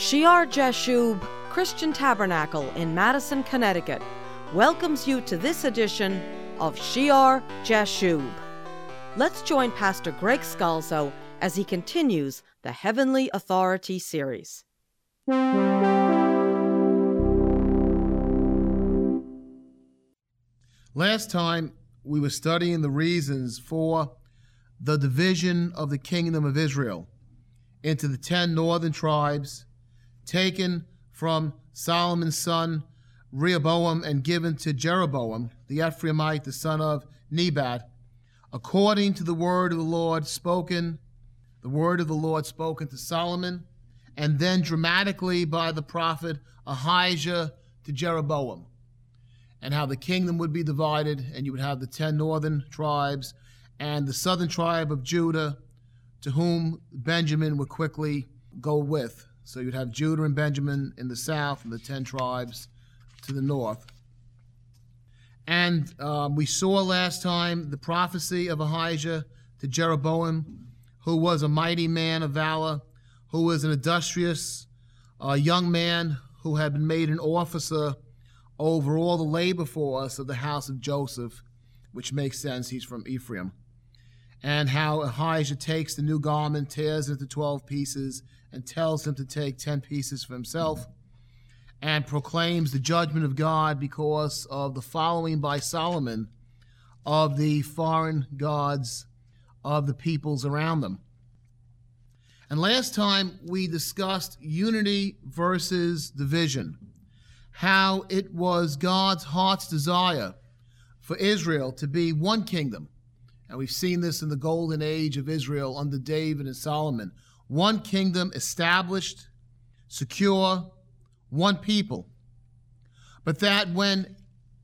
Shear Jashub Christian Tabernacle in Madison, Connecticut welcomes you to this edition of Shear Jashub. Let's join Pastor Greg Scalzo as he continues the Heavenly Authority series. Last time we were studying the reasons for the division of the kingdom of Israel into the ten northern tribes taken from Solomon's son Rehoboam and given to Jeroboam, the Ephraimite, the son of Nebat, according to the word of the Lord spoken, the word of the Lord spoken to Solomon, and then dramatically by the prophet Ahijah to Jeroboam, and how the kingdom would be divided, and you would have the ten northern tribes and the southern tribe of Judah, to whom Benjamin would quickly go with. So you'd have Judah and Benjamin in the south and the ten tribes to the north. And um, we saw last time the prophecy of Ahijah to Jeroboam, who was a mighty man of valor, who was an industrious uh, young man who had been made an officer over all the labor force of the house of Joseph, which makes sense, he's from Ephraim. And how Ahijah takes the new garment, tears it into 12 pieces, and tells him to take 10 pieces for himself and proclaims the judgment of God because of the following by Solomon of the foreign gods of the peoples around them. And last time we discussed unity versus division, how it was God's heart's desire for Israel to be one kingdom. And we've seen this in the golden age of Israel under David and Solomon one kingdom established, secure, one people. But that when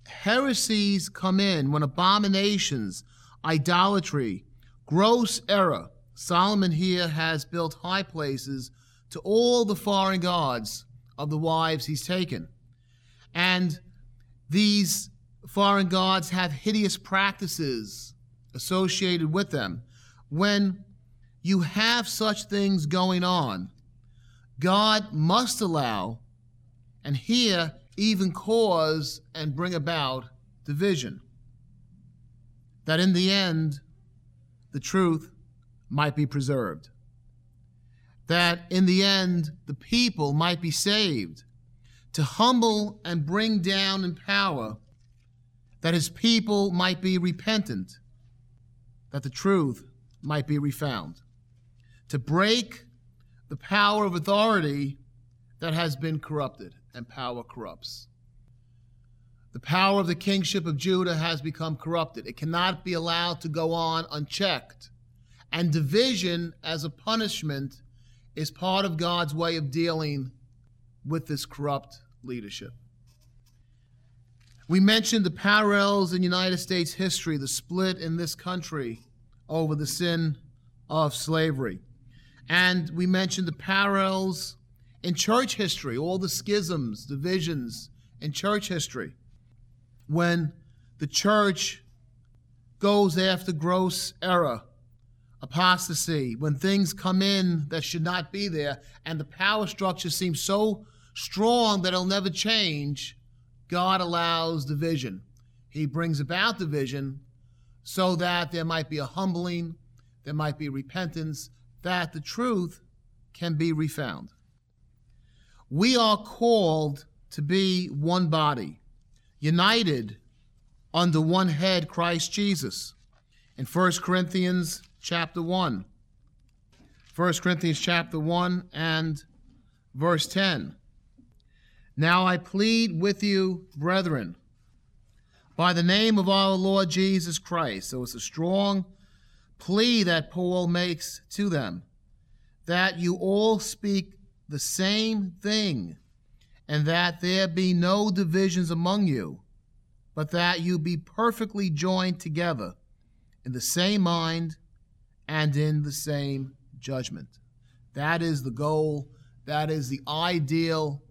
heresies come in, when abominations, idolatry, gross error, Solomon here has built high places to all the foreign gods of the wives he's taken. And these foreign gods have hideous practices associated with them. When you have such things going on, God must allow and here even cause and bring about division. That in the end, the truth might be preserved. That in the end, the people might be saved. To humble and bring down in power, that his people might be repentant, that the truth might be refound to break the power of authority that has been corrupted, and power corrupts. The power of the kingship of Judah has become corrupted. It cannot be allowed to go on unchecked. And division as a punishment is part of God's way of dealing with this corrupt leadership. We mentioned the parallels in United States history, the split in this country over the sin of slavery. And we mentioned the parallels in church history, all the schisms, divisions in church history. When the church goes after gross error, apostasy, when things come in that should not be there, and the power structure seems so strong that it'll never change, God allows division. He brings about division so that there might be a humbling, there might be repentance, that the truth can be refound. We are called to be one body, united under one head, Christ Jesus. In 1 Corinthians chapter 1. 1 Corinthians chapter 1 and verse 10. Now I plead with you, brethren, by the name of our Lord Jesus Christ. So it's a strong plea that Paul makes to them that you all speak the same thing, and that there be no divisions among you, but that you be perfectly joined together in the same mind and in the same judgment. That is the goal, that is the ideal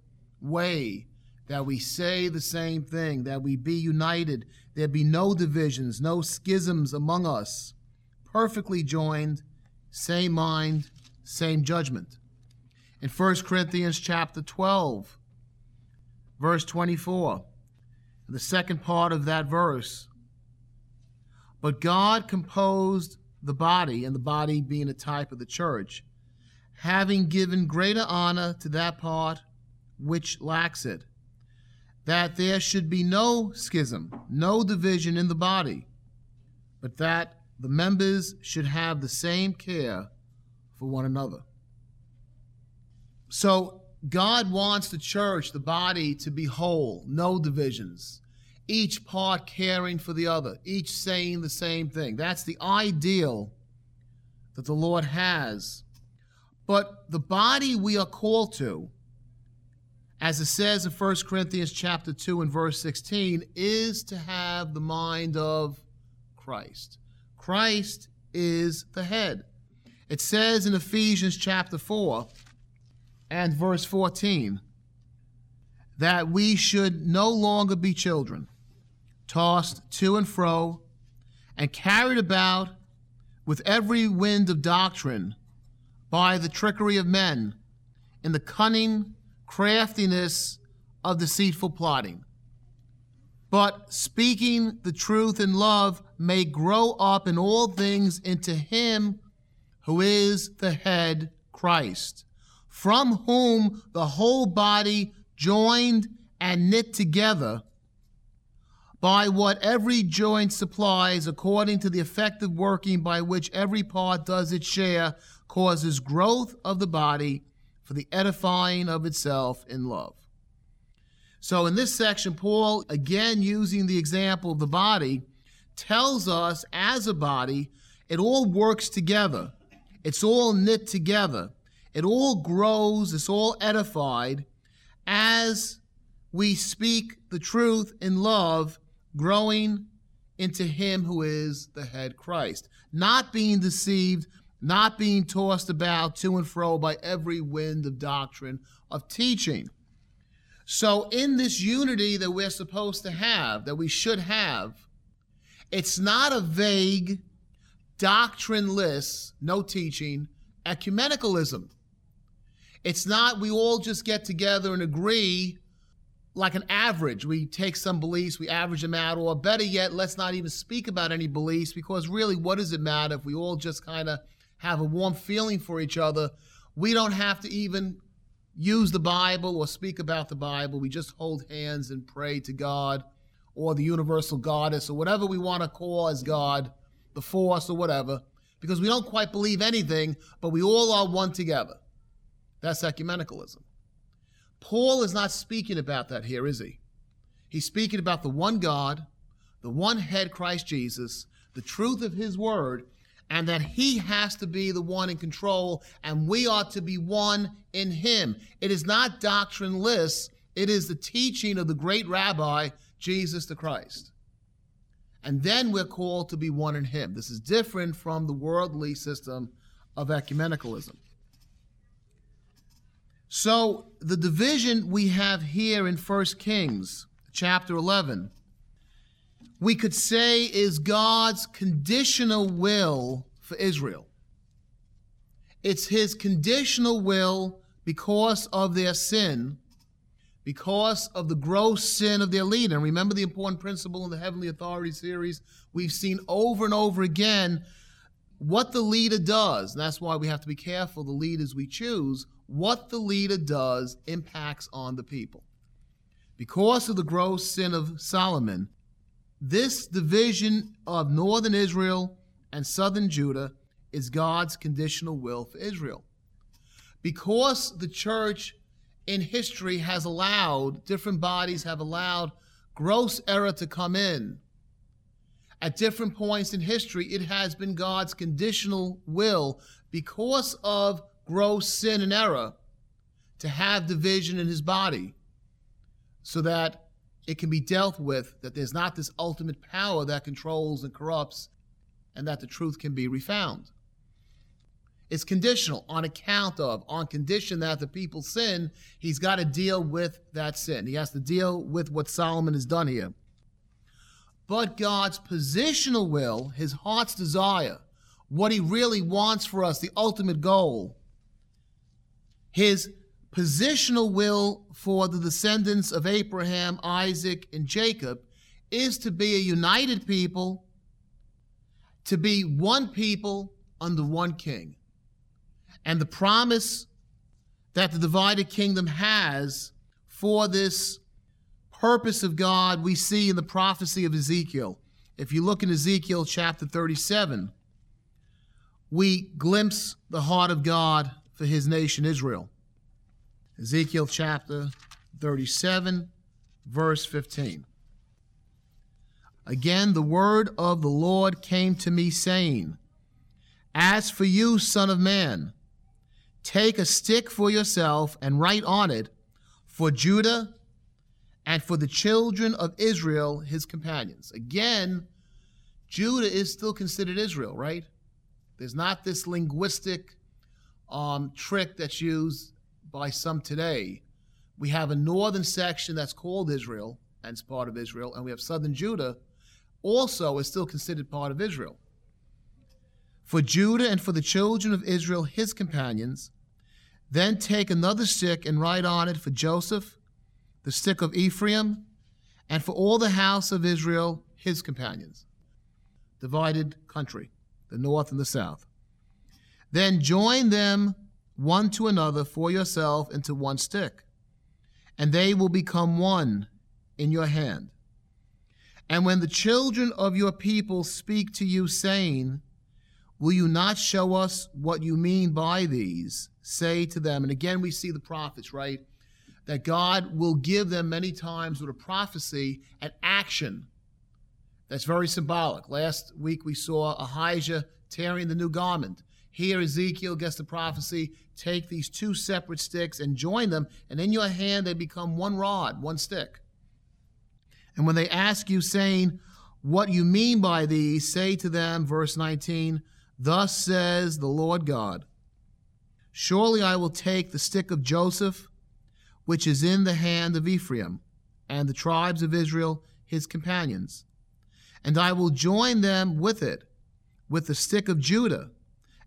way that we say the same thing, that we be united, there be no divisions, no schisms among us perfectly joined, same mind, same judgment. In 1 Corinthians chapter 12, verse 24, the second part of that verse, but God composed the body, and the body being a type of the church, having given greater honor to that part which lacks it, that there should be no schism, no division in the body, but that the members should have the same care for one another. So, God wants the church, the body, to be whole, no divisions, each part caring for the other, each saying the same thing. That's the ideal that the Lord has. But the body we are called to, as it says in 1 Corinthians chapter 2 and verse 16, is to have the mind of Christ. Christ is the head. It says in Ephesians chapter 4 and verse 14 that we should no longer be children, tossed to and fro and carried about with every wind of doctrine by the trickery of men in the cunning craftiness of deceitful plotting. But speaking the truth in love may grow up in all things into Him who is the head, Christ, from whom the whole body joined and knit together by what every joint supplies, according to the effective working by which every part does its share, causes growth of the body for the edifying of itself in love. So, in this section, Paul, again using the example of the body, tells us as a body, it all works together. It's all knit together. It all grows, it's all edified as we speak the truth in love, growing into Him who is the head Christ. Not being deceived not being tossed about to and fro by every wind of doctrine, of teaching. So, in this unity that we're supposed to have, that we should have, it's not a vague, doctrineless, no teaching, ecumenicalism. It's not we all just get together and agree like an average. We take some beliefs, we average them out, or better yet, let's not even speak about any beliefs because really, what does it matter if we all just kind of have a warm feeling for each other. We don't have to even use the Bible or speak about the Bible. We just hold hands and pray to God or the universal goddess or whatever we want to call as God, the force or whatever, because we don't quite believe anything, but we all are one together. That's ecumenicalism. Paul is not speaking about that here, is he? He's speaking about the one God, the one head, Christ Jesus, the truth of his word, and that he has to be the one in control and we ought to be one in him. It is not doctrineless, it is the teaching of the great rabbi, Jesus the Christ. And then we're called to be one in him. This is different from the worldly system of ecumenicalism. So, the division we have here in 1 Kings chapter 11 we could say is God's conditional will for Israel. It's his conditional will because of their sin, because of the gross sin of their leader. And remember the important principle in the Heavenly Authority series? We've seen over and over again what the leader does. And that's why we have to be careful, the leaders we choose. What the leader does impacts on the people. Because of the gross sin of Solomon, this division of northern Israel and southern Judah is God's conditional will for Israel. Because the church in history has allowed, different bodies have allowed gross error to come in. At different points in history, it has been God's conditional will because of gross sin and error to have division in his body so that it can be dealt with, that there's not this ultimate power that controls and corrupts, and that the truth can be refound. It's conditional on account of, on condition that the people sin, he's got to deal with that sin. He has to deal with what Solomon has done here. But God's positional will, his heart's desire, what he really wants for us, the ultimate goal, His positional will for the descendants of Abraham, Isaac, and Jacob is to be a united people, to be one people under one king. And the promise that the divided kingdom has for this purpose of God we see in the prophecy of Ezekiel. If you look in Ezekiel chapter 37, we glimpse the heart of God for his nation Israel. Ezekiel chapter 37, verse 15. Again, the word of the Lord came to me, saying, As for you, Son of Man, take a stick for yourself and write on it, for Judah and for the children of Israel, his companions. Again, Judah is still considered Israel, right? There's not this linguistic um, trick that's used by some today. We have a northern section that's called Israel and it's part of Israel, and we have southern Judah also is still considered part of Israel. For Judah and for the children of Israel, his companions, then take another stick and write on it for Joseph, the stick of Ephraim, and for all the house of Israel, his companions. Divided country, the north and the south. Then join them one to another for yourself into one stick, and they will become one in your hand. And when the children of your people speak to you, saying, Will you not show us what you mean by these? Say to them, and again we see the prophets, right? That God will give them many times with a prophecy an action that's very symbolic. Last week we saw Ahijah tearing the new garment. Here Ezekiel gets the prophecy take these two separate sticks and join them, and in your hand they become one rod, one stick. And when they ask you, saying, What you mean by these, say to them, verse 19, Thus says the Lord God Surely I will take the stick of Joseph, which is in the hand of Ephraim, and the tribes of Israel, his companions, and I will join them with it, with the stick of Judah,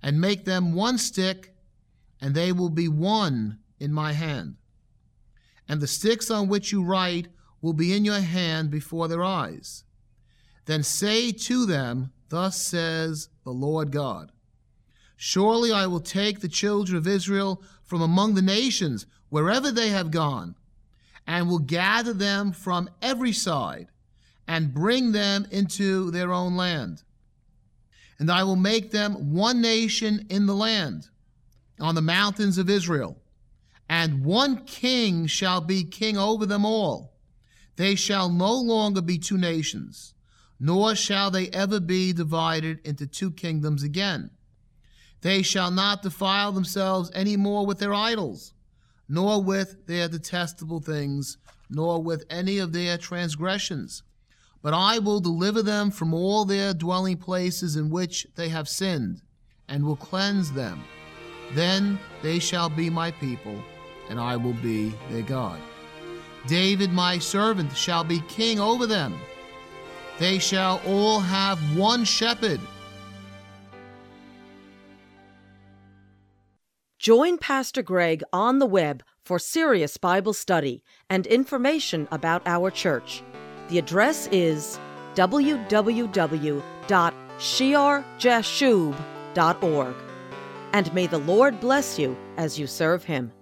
and make them one stick, and they will be one in my hand. And the sticks on which you write will be in your hand before their eyes. Then say to them, Thus says the Lord God Surely I will take the children of Israel from among the nations, wherever they have gone, and will gather them from every side, and bring them into their own land. And I will make them one nation in the land, on the mountains of Israel, and one king shall be king over them all they shall no longer be two nations, nor shall they ever be divided into two kingdoms again. They shall not defile themselves any more with their idols, nor with their detestable things, nor with any of their transgressions. But I will deliver them from all their dwelling places in which they have sinned, and will cleanse them. Then they shall be my people, and I will be their God. David my servant shall be king over them. They shall all have one shepherd. Join Pastor Greg on the web for serious Bible study and information about our church. The address is www.shearjashub.org. And may the Lord bless you as you serve him.